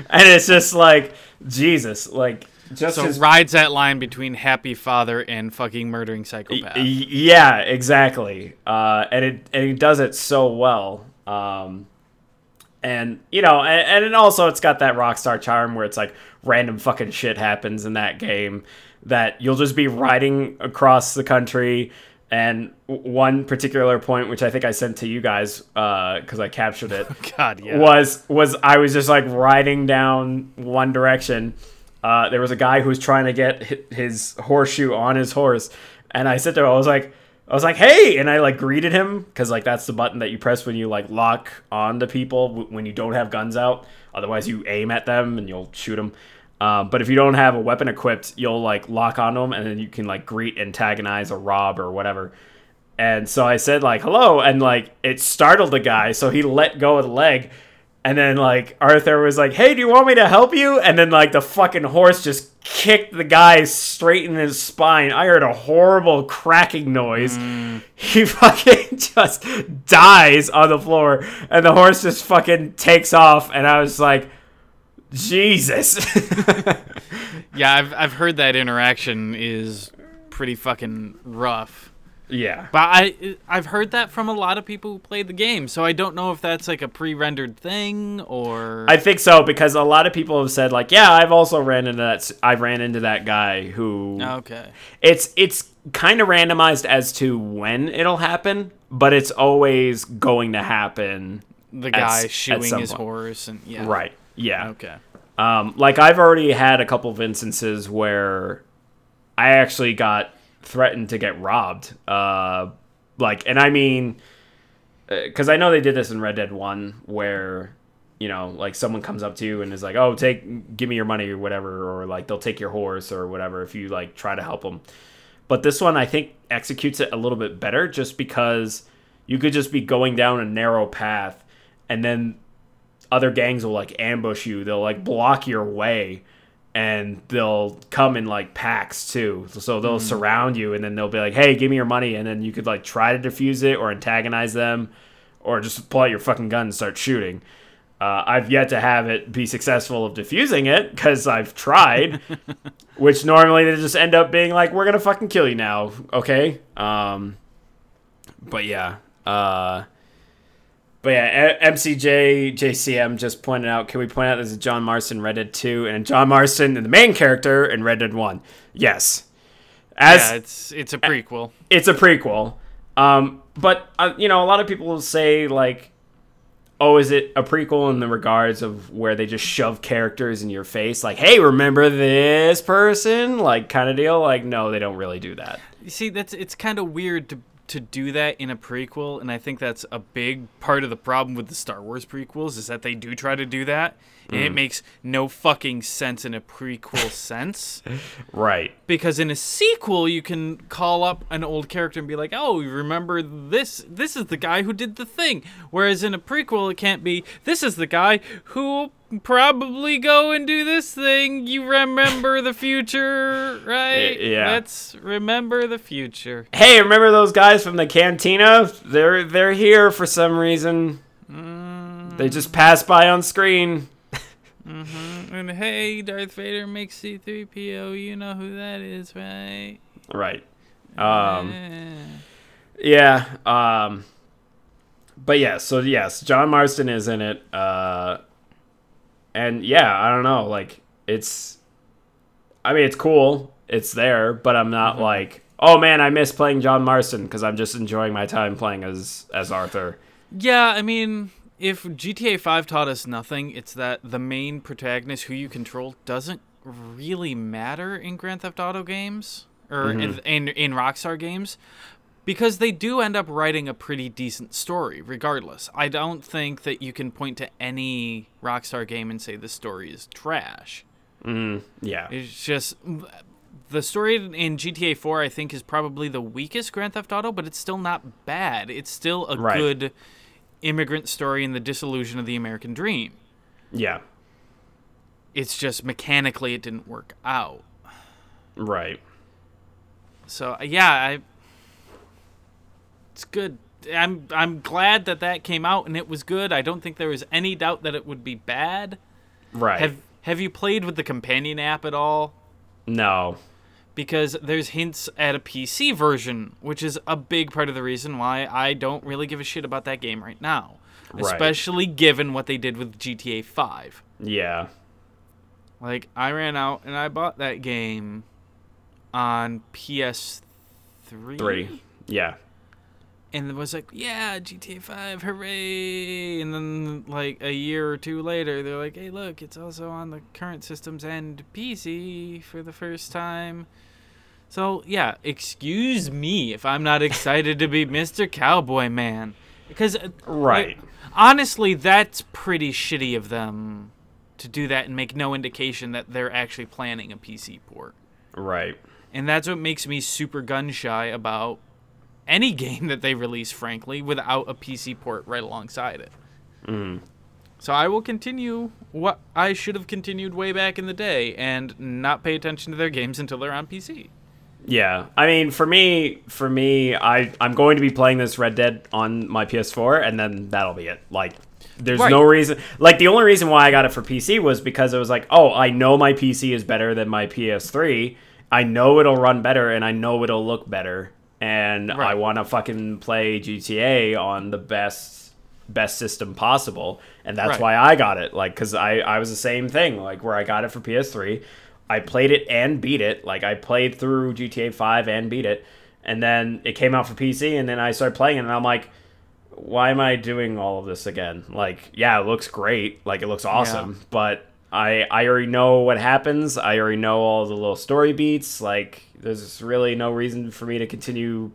and it's just like Jesus, like just So his rides that line between happy father and fucking murdering psychopath. Yeah, exactly. Uh, and it and it does it so well. Um, and you know, and, and also it's got that rockstar charm where it's like random fucking shit happens in that game that you'll just be riding across the country. And one particular point, which I think I sent to you guys because I captured it, God, yeah. was was I was just like riding down one direction. Uh, there was a guy who was trying to get his horseshoe on his horse, and I said to him, I was like, I was like, hey, and I like greeted him because like that's the button that you press when you like lock on to people w- when you don't have guns out. Otherwise, you aim at them and you'll shoot them. Uh, but if you don't have a weapon equipped, you'll like lock on them, and then you can like greet, antagonize, or rob, or whatever. And so I said like hello, and like it startled the guy, so he let go of the leg. And then like Arthur was like, "Hey, do you want me to help you?" And then like the fucking horse just kicked the guy straight in his spine. I heard a horrible cracking noise. Mm. He fucking just dies on the floor, and the horse just fucking takes off. And I was like, Jesus. Yeah, I've I've heard that interaction is pretty fucking rough. Yeah. But I I've heard that from a lot of people who played the game, so I don't know if that's like a pre-rendered thing or I think so because a lot of people have said like, yeah, I've also ran into that. I ran into that guy who okay. it's it's kind of randomized as to when it'll happen, but it's always going to happen. The guy at shoeing some his point. horse and yeah. Right. Yeah. Okay. Um, like I've already had a couple of instances where I actually got threatened to get robbed. Uh, like, and I mean, because I know they did this in Red Dead One, where you know, like someone comes up to you and is like, "Oh, take, give me your money or whatever," or like they'll take your horse or whatever if you like try to help them. But this one, I think, executes it a little bit better, just because you could just be going down a narrow path, and then other gangs will like ambush you. They'll like block your way and they'll come in like packs too. So they'll surround you and then they'll be like, "Hey, give me your money." And then you could like try to defuse it or antagonize them or just pull out your fucking gun and start shooting. Uh, I've yet to have it be successful of diffusing it because I've tried, which normally they just end up being like, "We're gonna fucking kill you now," okay? Um, but yeah, uh, but yeah, MCJ JCM just pointed out. Can we point out there's a John Marston Red Dead 2 and John Marston, the main character in Red Dead 1? Yes, as yeah, it's it's a prequel. it's a prequel. Um, but uh, you know, a lot of people will say like, "Oh, is it a prequel in the regards of where they just shove characters in your face, like, hey, remember this person?" Like kind of deal. Like, no, they don't really do that. You see, that's it's kind of weird to to do that in a prequel, and I think that's a big part of the problem with the Star Wars prequels is that they do try to do that, and Mm. it makes no fucking sense in a prequel sense. Right. Because in a sequel, you can call up an old character and be like, "Oh, remember this? This is the guy who did the thing." Whereas in a prequel, it can't be, "This is the guy who probably go and do this thing." You remember the future, right? yeah. Let's remember the future. Hey, remember those guys from the cantina? They're they're here for some reason. They just passed by on screen. And hey, Darth Vader makes C3PO. You know who that is, right? Right. Um. Eh. Yeah. Um. But yeah. So yes, John Marston is in it. Uh. And yeah, I don't know. Like it's. I mean, it's cool. It's there, but I'm not mm-hmm. like, oh man, I miss playing John Marston because I'm just enjoying my time playing as as Arthur. Yeah, I mean, if GTA 5 taught us nothing, it's that the main protagonist who you control doesn't really matter in Grand Theft Auto games or in, mm-hmm. in in Rockstar games because they do end up writing a pretty decent story regardless. I don't think that you can point to any Rockstar game and say the story is trash. Mm, yeah. It's just the story in GTA 4 I think is probably the weakest Grand Theft Auto, but it's still not bad. It's still a Right. good immigrant story in the disillusion of the American dream. Yeah. It's just mechanically it didn't work out. Right. So yeah, I it's good. I'm I'm glad that that came out and it was good. I don't think there was any doubt that it would be bad. Right. Have have you played with the companion app at all? no. because there's hints at a PC version, which is a big part of the reason why I don't really give a shit about that game right now, Right. especially given what they did with GTA 5. Yeah. Like I ran out and I bought that game on PS3 Three. Yeah. And it was like, yeah, GTA 5, hooray! And then like a year or two later, they're like, hey, look, it's also on the current systems and PC for the first time. So yeah, excuse me if I'm not excited to be Mr. Cowboy Man, because uh, Right. like, honestly, that's pretty shitty of them to do that and make no indication that they're actually planning a PC port. Right. And that's what makes me super gun shy about any game that they release, frankly, without a PC port right alongside it. Mm. So I will continue what I should have continued way back in the day and not pay attention to their games until they're on PC. Yeah, I mean, for me, for me, I I'm going to be playing this Red Dead on my PS4, and then that'll be it. Like, there's Right. no reason. Like, the only reason why I got it for PC was because it was like, oh, I know my PC is better than my PS3. I know it'll run better, and I know it'll look better, and I want to fucking play GTA on the best best system possible, and that's Right. why I got it. Like, cause I I was the same thing. Like, where I got it for PS3. I played it and beat it. Like I played through GTA 5 and beat it. And then it came out for PC and then I started playing it and I'm like why am I doing all of this again? Like, yeah, it looks great. Like it looks awesome, Yeah. but I I already know what happens. I already know all the little story beats. Like there's really no reason for me to continue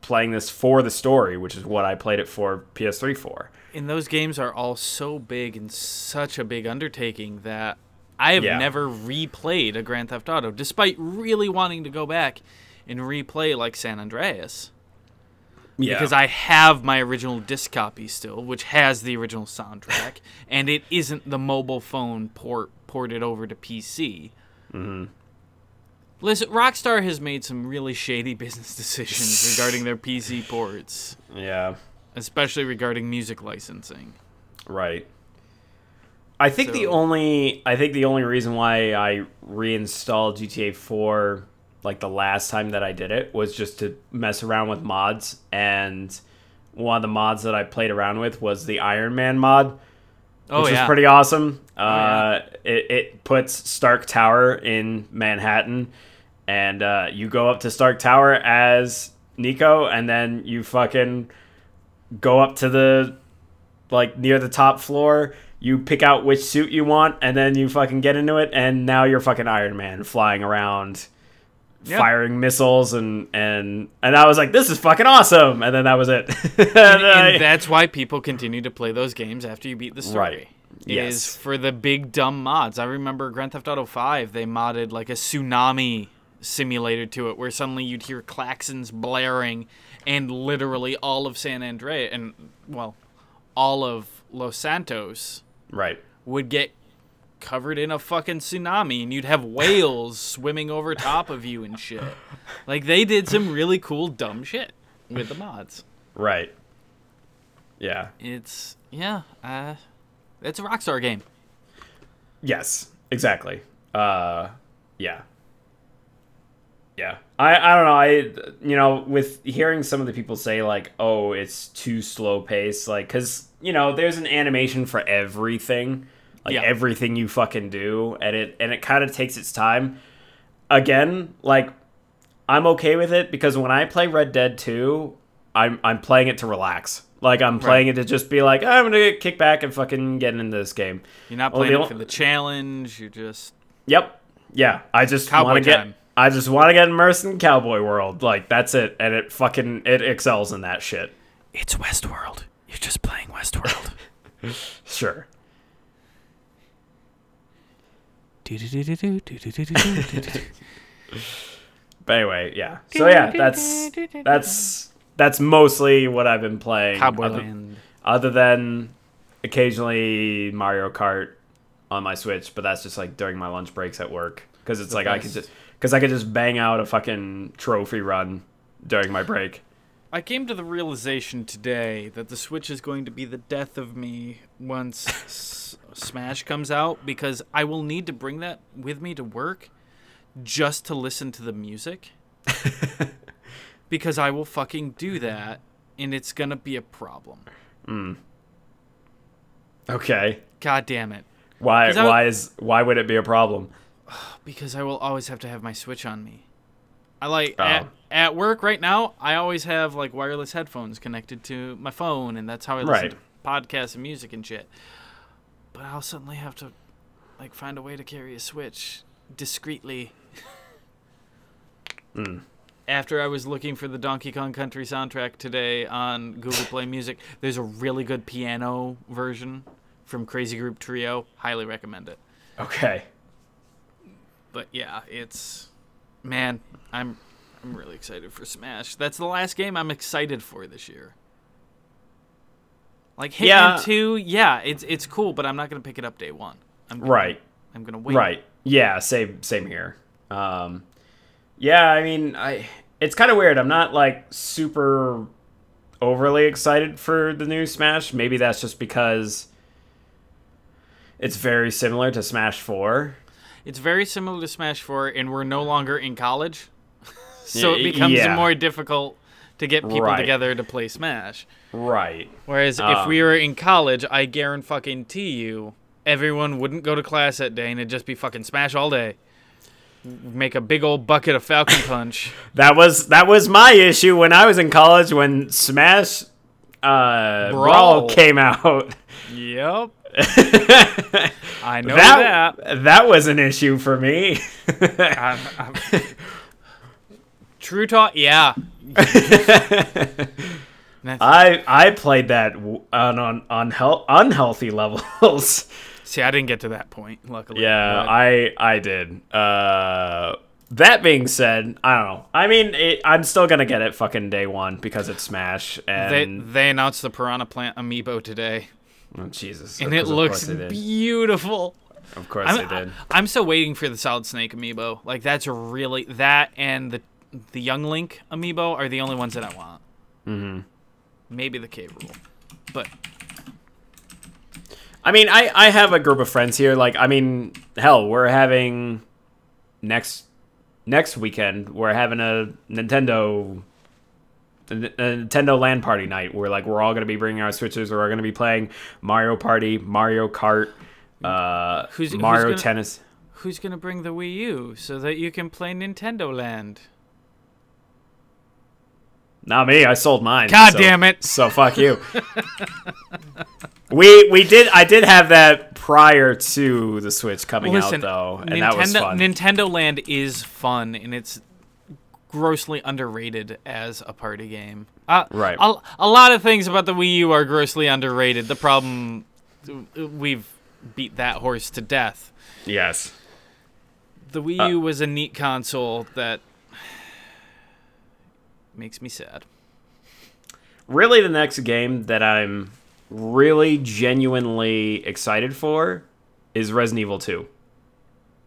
playing this for the story, which is what I played it for PS3 for. and those games are all so big and such a big undertaking that I have Yeah. never replayed a Grand Theft Auto, despite really wanting to go back and replay like San Andreas. Yeah. Because I have my original disc copy still, which has the original soundtrack, and it isn't the mobile phone port ported over to PC. Mm-hmm. Listen, Rockstar has made some really shady business decisions regarding their PC ports, yeah. especially regarding music licensing. Right. I think the only I think the only reason why I reinstalled GTA 4 like the last time that I did it was just to mess around with mods and one of the mods that I played around with was the Iron Man mod, Oh which yeah, was pretty awesome. yeah. Uh, it, it puts Stark Tower in Manhattan, and uh, you go up to Stark Tower as Niko, and then you fucking go up to the like near the top floor. You pick out which suit you want, and then you fucking get into it, and now you're fucking Iron Man flying around, Yeah. firing missiles, and and and I was like, this is fucking awesome, and then that was it. And and, I- and that's why people continue to play those games after you beat the story. Right. Yes. Is for the big dumb mods. I remember Grand Theft Auto 5, they modded like a tsunami simulator to it where suddenly you'd hear claxons blaring and literally all of San Andreas and well, all of Los Santos right. would get covered in a fucking tsunami and you'd have whales swimming over top of you and shit. Like they did some really cool dumb shit with the mods. Right. Yeah. It's yeah, uh it's a Rockstar game. Yes. Exactly. Uh yeah. Yeah. I I don't know. I you know, with hearing some of the people say like, "Oh, it's too slow paced," like cuz you know, there's an animation for everything. Like Yeah. everything you fucking do and it and it kind of takes its time. Again, like I'm okay with it because when I play Red Dead 2, I'm I'm playing it to relax. Like I'm playing it to just be like, I'm gonna kick back and fucking get into this game. You're not Well, playing the it for the challenge. You're just Yep. Yeah. I just Cowboy want to get. time. I just want to get immersed in cowboy world. Like that's it, and it fucking it excels in that shit. it's Westworld. You're just playing Westworld. Sure. But anyway, yeah. So yeah, that's that's that's mostly what I've been playing. Cowboy other, other than occasionally Mario Kart on my Switch, but that's just like during my lunch breaks at work because it's like I can just because I could just bang out a fucking trophy run during my break. I came to the realization today that the Switch is going to be the death of me once S- Smash comes out because I will need to bring that with me to work just to listen to the music. because I will fucking do that and it's going to be a problem. Mm. Okay. God damn it. Why? Why is? Why would it be a problem? Because I will always have to have my Switch on me. I like Oh. at, at work right now. I always have like wireless headphones connected to my phone, and that's how I listen Right. to podcasts and music and shit. But I'll suddenly have to like find a way to carry a Switch discreetly. Hmm. After I was looking for the Donkey Kong Country soundtrack today on Google Play Music, there's a really good piano version from Crazy Group Trio. Highly recommend it. Okay. but yeah, it's man, I'm I'm really excited for Smash. That's the last game I'm excited for this year. Like Hitman Yeah. 2, yeah, it's it's cool, but I'm not gonna pick it up day one. I'm gonna, Right. I'm gonna wait. Right. Yeah. Same. Same here. Um, yeah. I mean, I. It's kind of weird. I'm not like super overly excited for the new Smash. Maybe that's just because it's very similar to Smash Four. It's very similar to Smash 4, and we're no longer in college, so it becomes yeah. more difficult to get people Right. together to play Smash. Right. Whereas if Um, we were in college, I guarantee you, everyone wouldn't go to class that day, and it'd just be fucking Smash all day. make a big old bucket of Falcon Punch. That was that was my issue when I was in college when Smash uh, Brawl. Brawl. came out. yep. I know that. that that was an issue for me. I'm- I'm- True talk, yeah. I I played that on on unheal- unhealthy levels. See, I didn't get to that point, luckily. yeah, but- I I did. Uh, that being said, I don't know. I mean, it, I'm still gonna get it fucking day one because it's Smash And they they announced the Piranha Plant amiibo today, oh, Jesus, and it looks course they did. beautiful. Of course I'm, they did. I'm still waiting for the Solid Snake amiibo. Like that's really that and the the Young Link amiibo are the only ones that I want. hmm Maybe the K. Rool, but I mean, I I have a group of friends here. Like, I mean, hell, we're having next next weekend. We're having a Nintendo a Nintendo Land party night where like we're all gonna be bringing our switches. We're gonna be playing Mario Party, Mario Kart, uh, Who's- who's Mario gonna- Tennis. who's gonna bring the Wii U so that you can play Nintendo Land? Not me. I sold mine. God so- damn it! So fuck you. we we did. I did have that prior to the Switch coming Listen, out though, and Nintendo that was fun. Nintendo Land is fun and it's grossly underrated as a party game. Uh, Right. A, a lot of things about the Wii U are grossly underrated. The problem we've beat that horse to death. yes. The Wii U was a neat console that makes me sad. really the next game that I'm really genuinely excited for is Resident Evil 2.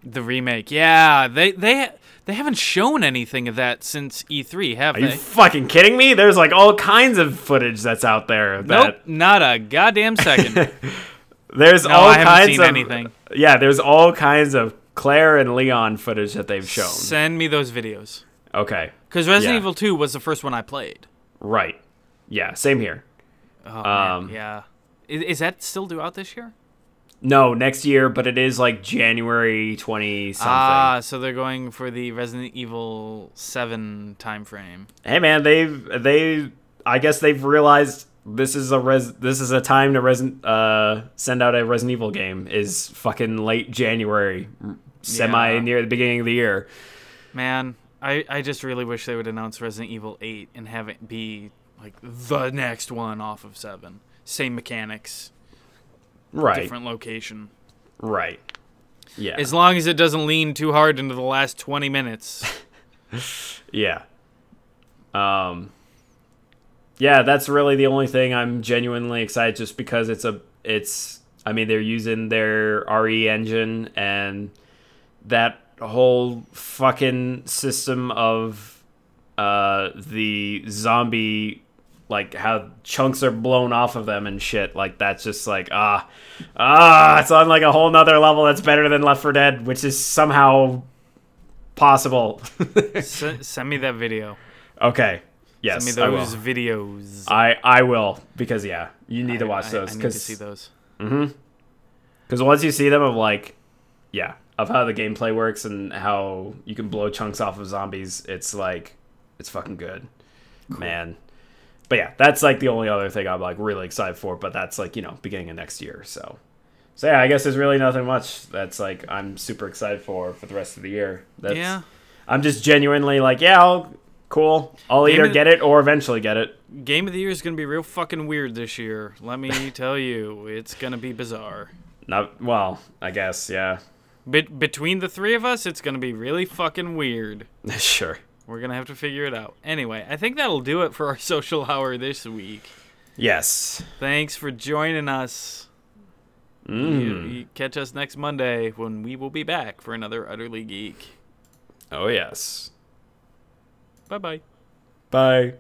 The remake, yeah, they they they haven't shown anything of that since E3, have Are they? Are you fucking kidding me? There's like all kinds of footage that's out there. nope, not a goddamn second. there's No, all I kinds seen of anything. Yeah, there's all kinds of Claire and Leon footage that they've shown. Send me those videos. Okay. Because Resident Yeah. Evil 2 was the first one I played. Right. Yeah, same here. Oh, Um, yeah. Is, is that still due out this year? No, next year, but it is like January 20 something. Ah, so they're going for the Resident Evil 7 time frame. hey man, they've they I guess they've realized this is a res this is a time to resin uh send out a Resident Evil game is fucking late January, semi Yeah. near the beginning of the year. Man, I, I just really wish they would announce Resident Evil 8 and have it be like the next one off of 7. Same mechanics, Right. different location. Right. Yeah. As long as it doesn't lean too hard into the last 20 minutes. Yeah. Um Yeah, that's really the only thing I'm genuinely excited just because it's a it's I mean they're using their RE engine and that whole fucking system of uh the zombie like how chunks are blown off of them and shit like that's just like ah ah it's on like a whole nother level that's better than Left 4 Dead which is somehow possible S- send me that video. Okay. Yes, Send me I will. those videos. I I will because yeah, you need to watch I- those I need to see those. Mhm. Because once you see them of like yeah of how the gameplay works and how you can blow chunks off of zombies, it's like it's fucking good, man. But yeah, that's like the only other thing I'm like really excited for. But that's like you know beginning of next year, so so yeah, I guess there's really nothing much that's like I'm super excited for for the rest of the year. That's, Yeah. I'm just genuinely like yeah, I'll, cool. I'll Game either get it or eventually get it. Game of the year is going to be real fucking weird this year. Let me tell you, it's going to be bizarre. Not well, I guess yeah. Be- between the three of us, it's going to be really fucking weird. sure. We're going to have to figure it out. Anyway, I think that'll do it for our social hour this week. Yes. Thanks for joining us. You, Mm. you catch us next Monday when we will be back for another Utterly Geek. Oh yes. Bye bye. Bye.